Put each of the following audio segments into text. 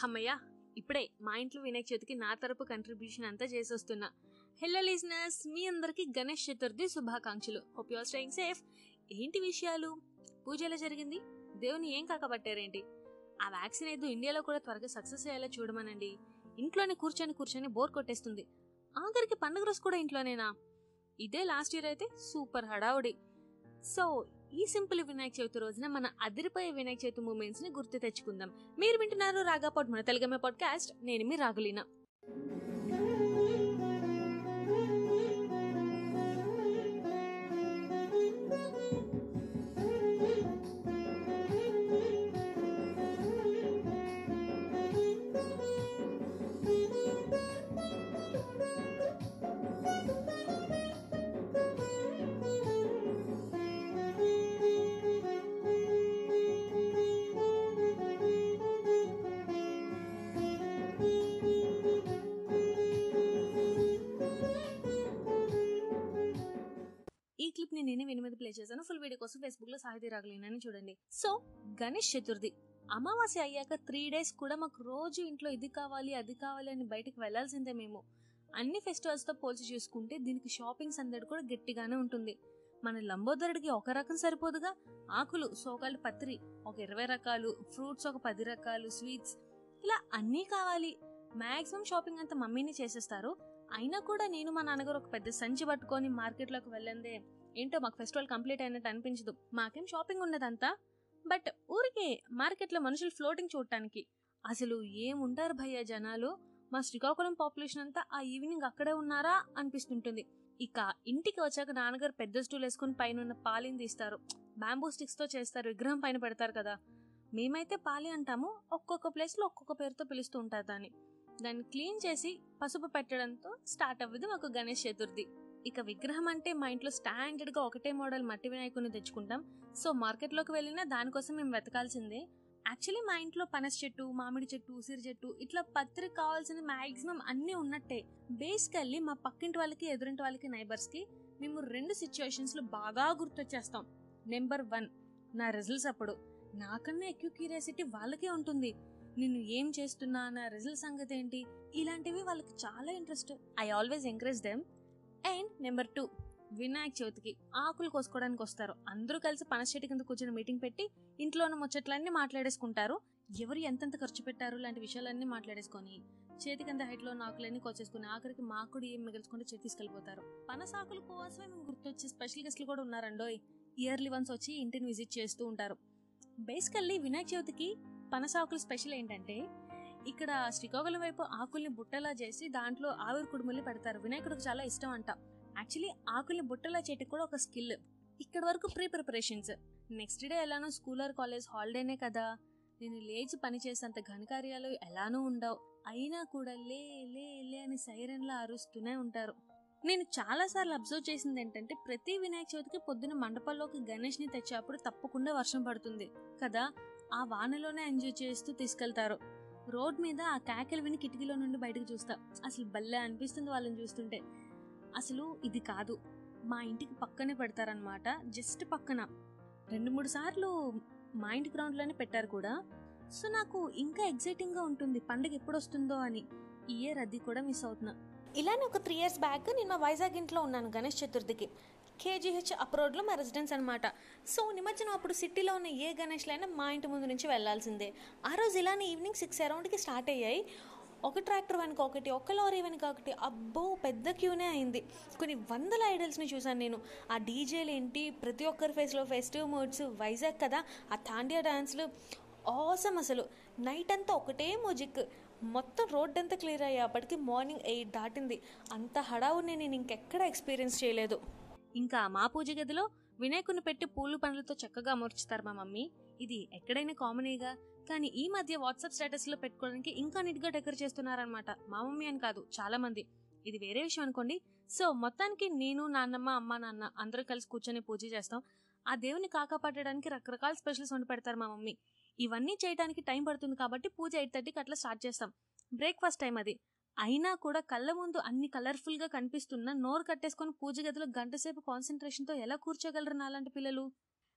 హమ్మయ్య ఇప్పుడే మా ఇంట్లో వినాయక చవితికి నా తరపు కంట్రిబ్యూషన్ అంతా చేసొస్తున్నా. హెల్లో లిజనర్స్ మీ అందరికి గణేష్ చతుర్థి శుభాకాంక్షలు. హోప్ యువర్ స్టేయింగ్ సేఫ్ ఏంటి విషయాలు? పూజ ఎలా జరిగింది. దేవుని ఏం కాకపట్టారేంటి? ఆ వ్యాక్సిన్ ఏదో ఇండియాలో కూడా త్వరగా సక్సెస్ అయ్యేలా చూడమనండి. ఇంట్లోనే కూర్చొని కూర్చొని బోర్ కొట్టేస్తుంది. ఆఖరికి పండుగ రోజు కూడా ఇంట్లోనేనా? ఇదే లాస్ట్ ఇయర్ అయితే సూపర్ హడావుడి. సో ఈ సింపుల్ వినాయక చవితి రోజున మన అదిరిపోయే వినాయక చవితి మూమెంట్స్ని గుర్తు తెచ్చుకుందాం. మీరు వింటున్నారు రాగాపాట్ మన తెలుగమే పాడ్కాస్ట్ నేను మీ రాగులీనా. నేను క్లిప్ని నేనే ప్లే చేశాను. ఫుల్ వీడియో కోసం ఫేస్బుక్లో సాహితీ రాగలేనని చూడండి. సో గణేష్ చతుర్థి. అమావాస్య అయ్యాక త్రీ డేస్ కూడా మాకు రోజు ఇంట్లో ఇది కావాలి అది కావాలి అని బయటికి వెళ్ళాల్సిందే మేము. అన్ని ఫెస్టివల్స్తో పోల్చి చూసుకుంటే దీనికి షాపింగ్ సందడి కూడా గట్టిగానే ఉంటుంది. మన లంబోదరుడికి ఒక రకం సరిపోదుగా. ఆకులు సోకాళ్ళు పత్రి ఒక ఇరవై రకాలు ఫ్రూట్స్ ఒక పది రకాలు స్వీట్స్ ఇలా అన్నీ కావాలి. మాక్సిమం షాపింగ్ అంతా మమ్మీని చేసేస్తారు. అయినా కూడా నేను మా నాన్నగారు ఒక పెద్ద సంచి పట్టుకొని మార్కెట్లోకి వెళ్ళందే ఏంటో మాకు ఫెస్టివల్ కంప్లీట్ అయినట్టు అనిపించదు. మాకేం షాపింగ్ ఉన్నదంతా బట్ ఊరికే మార్కెట్లో మనుషులు ఫ్లోటింగ్ చూడటానికి అసలు ఏముంటారు భయ్య జనాలు. మా శ్రీకాకుళం పాపులేషన్ అంతా ఆ ఈవినింగ్ అక్కడే ఉన్నారా అనిపిస్తుంటుంది. ఇక ఇంటికి వచ్చాక నాన్నగారు పెద్ద స్టూల్ వేసుకుని పైన ఉన్న పాలిని తీస్తారు. బ్యాంబూ స్టిక్స్తో చేస్తారు. విగ్రహం పైన పెడతారు కదా. మేమైతే పాలి అంటాము. ఒక్కొక్క ప్లేస్లో ఒక్కొక్క పేరుతో పిలుస్తూ ఉంటారు దాన్ని. దాన్ని క్లీన్ చేసి పసుపు పెట్టడంతో స్టార్ట్ అవ్వదు మాకు గణేష్ చతుర్థి. ఇక విగ్రహం అంటే మా ఇంట్లో స్టాండర్డ్గా ఒకటే మోడల్ మట్టి వినాయకుని తెచ్చుకుంటాం. సో మార్కెట్లోకి వెళ్ళినా దానికోసం మేము వెతకాల్సిందే. యాక్చువల్లీ మా ఇంట్లో పనస చెట్టు మామిడి చెట్టు ఉసిరి చెట్టు ఇట్లా పత్రికి కావాల్సిన మాక్సిమం అన్నీ ఉన్నట్టే. బేసికల్లీ మా పక్కింటి వాళ్ళకి ఎదురింటి వాళ్ళకి నైబర్స్కి మేము రెండు సిచ్యువేషన్స్లో బాగా గుర్తొచ్చేస్తాం. నెంబర్ వన్ నా రిజల్ట్స్ అప్పుడు. నాకన్నా ఎక్కువ క్యూరియాసిటీ వాళ్ళకే ఉంటుంది. నేను ఏం చేస్తున్నా నా రిజల్ట్ సంగతి ఏంటి? ఇలాంటివి వాళ్ళకి చాలా interest. I always encourage them. And number two Vinayaka చవితికి ఆకులు కోసుకోవడానికి వస్తారు. అందరూ కలిసి పనస కింద కూర్చొని మీటింగ్ పెట్టి ఇంట్లో ఉన్న ముచ్చట్లన్నీ మాట్లాడేసుకుంటారు. ఎవరు ఎంతెంత ఖర్చు పెట్టారు లాంటి విషయాలన్నీ మాట్లాడేసుకొని చేతి కింద హైట్లో ఉన్న ఆకులన్నీ కోసేసుకుని ఆఖరికి మాకుడు ఏం మిగల్చుకుంటే చేతి తీసుకెళ్ళిపోతారు. పనస ఆకులు కోసమే మేము గుర్తొచ్చి స్పెషల్ గెస్ట్లు కూడా ఉన్నారండోయ్ ఇయర్లీ వన్స్ వచ్చి ఇంటిని విజిట్ చేస్తూ ఉంటారు. బేసికల్లీ వినాయక చవితికి పనస ఆకులు స్పెషల్ ఏంటంటే ఇక్కడ శ్రీకాకుళం వైపు ఆకుల్ని బుట్టలా చేసి దాంట్లో ఆవిరి కుడుములు పెడతారు. వినాయకుడికి చాలా ఇష్టం అంట. యాక్చువల్లీ ఆకుల్ని బుట్టలా చేయటం కూడా ఒక స్కిల్ ఇక్కడ వరకు ప్రీ ప్రిపరేషన్స్ నెక్స్ట్ డే ఎలానో స్కూల్ ఆర్ కాలేజ్ హాలిడేనే కదా. నేను లేచి పనిచేసేంత ఘనకార్యాలు ఎలానూ ఉండవు. అయినా కూడా లే లే లే అని సైరన్లా అరుస్తూనే ఉంటారు. నేను చాలా సార్లు అబ్జర్వ్ చేసింది ఏంటంటే ప్రతి వినాయక చవితికి పొద్దున మండపంలోకి గణేష్ని తెచ్చేటప్పుడు తప్పకుండా వర్షం పడుతుంది. కదా ఆ వానలోనే ఎంజాయ్ చేస్తూ తీసుకెళ్తారు. రోడ్ మీద ఆ కేకలు విని కిటికీలో నుండి బయటకు చూస్తా. అసలు భలే అనిపిస్తుంది వాళ్ళని చూస్తుంటే. అసలు ఇది కాదు. మా ఇంటికి పక్కనే పెడతారనమాట జస్ట్ పక్కన. రెండు మూడు సార్లు మా ఇంటి గ్రౌండ్లోనే పెట్టారు కూడా. సో నాకు ఇంకా ఎగ్జైటింగ్గా ఉంటుంది. పండగ ఎప్పుడు వస్తుందో అని ఇయర్ అది కూడా మిస్ అవుతున్నా. ఇలానే ఒక త్రీ ఇయర్స్ బ్యాక్ నేను మా వైజాగ్ ఇంట్లో ఉన్నాను గణేష్ చతుర్థికి. కేజీహెచ్ అప్రోడ్లో మా రెసిడెన్స్ అనమాట సో నిమజ్జనం అప్పుడు సిటీలో ఉన్న ఏ గణేష్లైనా మా ఇంటి ముందు నుంచి వెళ్ళాల్సిందే ఆ రోజు ఇలానే ఈవినింగ్ సిక్స్ అరౌండ్కి స్టార్ట్ అయ్యాయి. ఒక ట్రాక్టర్ వెనక ఒకటి ఒక లారీ వెనుక ఒకటి. అబ్బో పెద్ద క్యూనే అయింది. కొన్ని వందల ఐడల్స్ని చూశాను నేను. ఆ డీజేలు ఏంటి? ప్రతి ఒక్కరి ఫేస్లో ఫెస్టివ్ మూడ్స్ వైజాగ్ కదా? ఆ తాండియా డాన్స్లు ఆసమ్ అసలు. నైట్ అంతా ఒకటే మ్యూజిక్ మొత్తం రోడ్ అంతా క్లియర్ అయ్యేప్పటికి మార్నింగ్ ఎయిట్ దాటింది. అంత హడావుని నేను ఇంకెక్కడ ఎక్స్పీరియన్స్ చేయలేదు. ఇంకా మా పూజ గదిలో వినాయకుని పెట్టి పూలు పనులతో చక్కగా అమర్చుతారు మా మమ్మీ. ఇది ఎక్కడైనా కామనేగా కానీ ఈ మధ్య వాట్సాప్ స్టేటస్లో పెట్టుకోవడానికి ఇంకా నీట్గా డెకర్ చేస్తున్నారనమాట మా మమ్మీ అని కాదు చాలా మంది. ఇది వేరే విషయం అనుకోండి. సో మొత్తానికి నేను నాన్నమ్మ అమ్మ నాన్న అందరూ కలిసి కూర్చొని పూజ చేస్తాం. ఆ దేవుని కాకాపట్టడానికి రకరకాల స్పెషల్స్ వండి పెడతారు మా మమ్మీ. ఇవన్నీ చేయడానికి టైం పడుతుంది కాబట్టి పూజ ఎయిట్ థర్టీకి అట్లా స్టార్ట్ చేస్తాం. బ్రేక్ఫాస్ట్ టైం అది. అయినా కూడా కళ్ళ ముందు అన్ని కలర్ఫుల్గా నోరు కట్టేసుకొని పూజ గదిలో గంట సేపు ఎలా కూర్చోగలరు నాలాంటి పిల్లలు?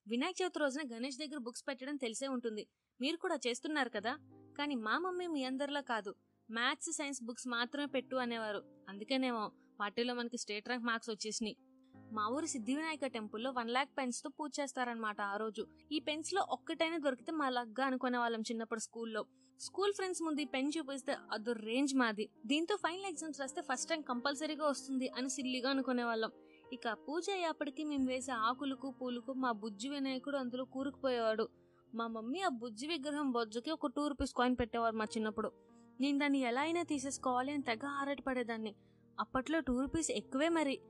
వినాయక చవితి రోజున గణేష్ దగ్గర బుక్స్ పెట్టడం తెలిసే ఉంటుంది. మీరు కూడా చేస్తున్నారు కదా? కానీ మా మమ్మీ మీ అందరిలా కాదు. మ్యాథ్స్ సైన్స్ బుక్స్ మాత్రమే పెట్టు అనేవారు. అందుకనేమో వాటిలో మనకి స్టేట్ ర్యాంక్ మార్క్స్ వచ్చేసినాయి. మా ఊరి సిద్ధివినాయక టెంపుల్లో వన్ ల్యాక్ పెన్స్తో పూజ చేస్తారనమాట ఆ రోజు. ఈ పెన్స్లో ఒక్కటైనా దొరికితే మా లగ్గా అనుకునే వాళ్ళం చిన్నప్పుడు స్కూల్లో స్కూల్ ఫ్రెండ్స్ ముందు పెన్ చూపిస్తే అదో రేంజ్ మాది. దీంతో ఫైనల్ ఎగ్జామ్స్ రాస్తే ఫస్ట్ ర్యాంక్ కంపల్సరీగా వస్తుంది అని సిల్లిగా అనుకునే వాళ్ళం. ఇక పూజ అయ్యేప్పటికి మేము వేసే ఆకులకు పూలకు మా బుజ్జి వినాయకుడు అందులో కూరుకుపోయేవాడు. మా మమ్మీ ఆ బుజ్జి విగ్రహం బొజ్జుకి ఒక టూ రూపీస్ కాయిన్ పెట్టేవారు మా చిన్నప్పుడు. నేను దాన్ని ఎలా అయినా తీసేసుకోవాలి అని తెగ ఆరాటపడేదాన్ని. అప్పట్లో టూ రూపీస్ ఎక్కువే మరి.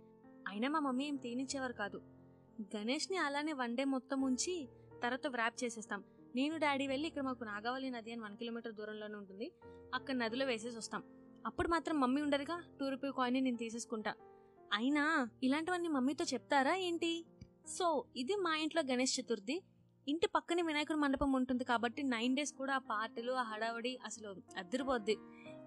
అయినా మా మమ్మీ ఏం తీనిచ్చేవారు కాదు. గణేష్ని అలానే వన్ డే మొత్తం ఉంచి తర్వాత వ్రాప్ చేసేస్తాం. నేను డాడీ వెళ్ళి ఇక్కడ మాకు నాగావళి నది అని వన్ కిలోమీటర్ దూరంలోనే ఉంటుంది. అక్కడ నదిలో వేసేసి వస్తాం. అప్పుడు మాత్రం మమ్మీ ఉండరుగా? టూ రూపీ కాయిన్ నేను తీసేసుకుంటా. అయినా ఇలాంటివన్నీ మమ్మీతో చెప్తారా ఏంటి? సో ఇది మా ఇంట్లో గణేష్ చతుర్థి. ఇంటి పక్కనే వినాయకుడి మండపం ఉంటుంది కాబట్టి నైన్ డేస్ కూడా ఆ పాటలు ఆ హడావడి అసలు అద్దరిపోద్ది.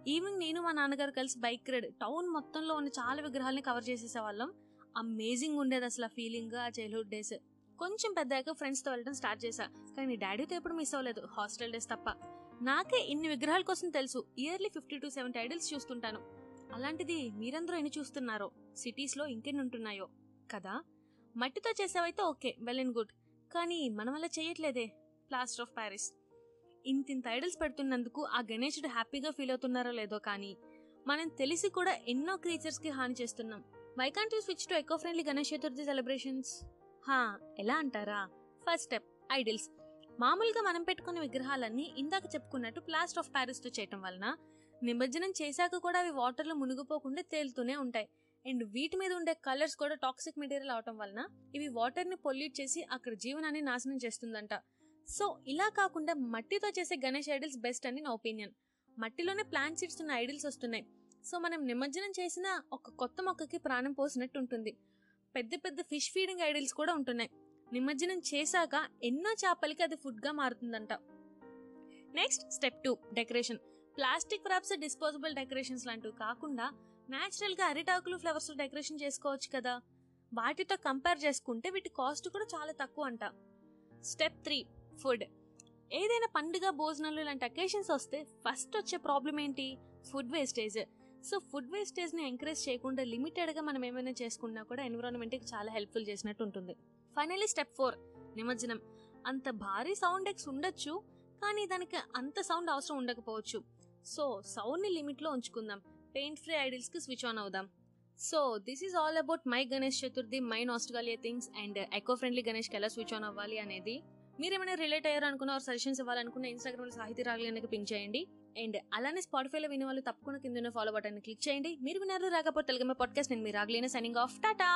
ఈవినింగ్ నేను మా నాన్నగారు కలిసి బైక్ రైడ్. టౌన్ మొత్తంలో ఉన్న చాలా విగ్రహాలని కవర్ చేసేసేవాళ్ళం. అమేజింగ్ ఉండేది అసలు ఆ ఫీలింగ్ ఆ చైల్డ్హుడ్ డేస్ కొంచెం పెద్దాక ఫ్రెండ్స్తో వెళ్ళడం స్టార్ట్ చేశా. కానీ డాడీతో ఎప్పుడు మిస్ అవ్వలేదు. హాస్టల్ డేస్ తప్ప. నాకే ఇన్ని విగ్రహాల కోసం తెలుసు. Yearly fifty to seventy idols చూస్తుంటాను. అలాంటిది మీరందరూ ఎన్ని చూస్తున్నారో? సిటీస్లో ఇంకెన్ని ఉంటున్నాయో? కదా? మట్టితో చేసేవైతే ఓకే. వెల్ అండ్ గుడ్ కానీ మనం అలా చేయట్లేదే. ప్లాస్టర్ ఆఫ్ ప్యారిస్ ఇంతింత ఐడల్స్ పెడుతున్నందుకు ఆ గణేశుడు హ్యాపీగా ఫీల్ అవుతున్నారో లేదో కానీ మనం తెలిసి కూడా ఎన్నో క్రీచర్స్కి హాని చేస్తున్నాం. Why can't you switch to eco friendly Ganesh Chaturthi celebrations హా ఎలా అంటారా? First step idols. మామూలుగా మనం పెట్టుకునే విగ్రహాలన్నీ ఇందాక చెప్పుకున్నట్టు ప్లాస్టర్ ఆఫ్ ప్యారిస్తో చేయటం వలన నిమజ్జనం చేశాక కూడా అవి వాటర్లో మునిగిపోకుండా తేలుతూనే ఉంటాయి. అండ్ వీటి మీద ఉండే కలర్స్ కూడా టాక్సిక్ మెటీరియల్ అవటం వలన ఇవి వాటర్ని పొల్యూట్ చేసి అక్కడ జీవనాన్ని నాశనం చేస్తుందంట. సో ఇలా కాకుండా మట్టితో చేసే గణేష్ ఐడిల్స్ బెస్ట్ అని నా ఒపీనియన్. మట్టిలోనే ప్లాంట్ సీడ్స్ ఉన్న ఐడిల్స్ వస్తున్నాయి. సో మనం నిమజ్జనం చేసిన ఒక కొత్త మొక్కకి ప్రాణం పోసినట్టు ఉంటుంది. పెద్ద పెద్ద ఫిష్ ఫీడింగ్ ఐడిల్స్ కూడా ఉంటున్నాయి. నిమజ్జనం చేశాక ఎన్నో చేపలకి అది ఫుడ్గా మారుతుందంట. Next step two decoration. Plastic wraps disposable decorations లాంటివి కాకుండా న్యాచురల్గా అరిటాకులు ఫ్లవర్స్ డెకరేషన్ చేసుకోవచ్చు కదా. వాటితో కంపేర్ చేసుకుంటే వీటి కాస్ట్ కూడా చాలా తక్కువ అంట. Step three food. ఏదైనా పండుగ భోజనాలు ఇలాంటి అకేషన్స్ వస్తే ఫస్ట్ వచ్చే ప్రాబ్లం ఏంటి? Food wastage. సో ఫుడ్ వేస్టేజ్ని ఎంకరేజ్ చేయకుండా లిమిటెడ్గా మనం ఏమైనా చేసుకున్నా కూడా ఎన్విరాన్మెంట్కి చాలా హెల్ప్ఫుల్ చేసినట్టు ఉంటుంది. ఫైనలీ స్టెప్ ఫోర్ నిమజ్జనం. అంత భారీ సౌండ్ ఎక్స్ ఉండొచ్చు కానీ దానికి అంత సౌండ్ అవసరం ఉండకపోవచ్చు. సో సౌండ్ని లిమిట్లో ఉంచుకుందాం. పెయింట్ ఫ్రీ ఐడిల్స్కి స్విచ్ ఆన్ అవుదాం. So this is all about my Ganesh Chaturthi my nostalgia things and eco friendly గణేష్కి ఎలా స్విచ్ ఆన్ అవ్వాలి అనేది. మీరు ఏమైనా రిలేట్ అయ్యారు అనుకున్న సజెషన్స్ ఇవ్వాలనుకున్న ఇన్స్టాగ్రామ్లో సాహితీ రాగలి పింక్ చేయండి. అండ్ అలానే స్పాటిఫైలో వినే వాళ్ళు తప్పకుండా కింద ఫాలో బటన్ క్లిక్ చేయండి. మీరు విన్నారు రాకపోతే తెలుగు పాడ్కాస్ట్ నేను మీరు రాగలేనే సైనింగ్ ఆఫ్ టాటా!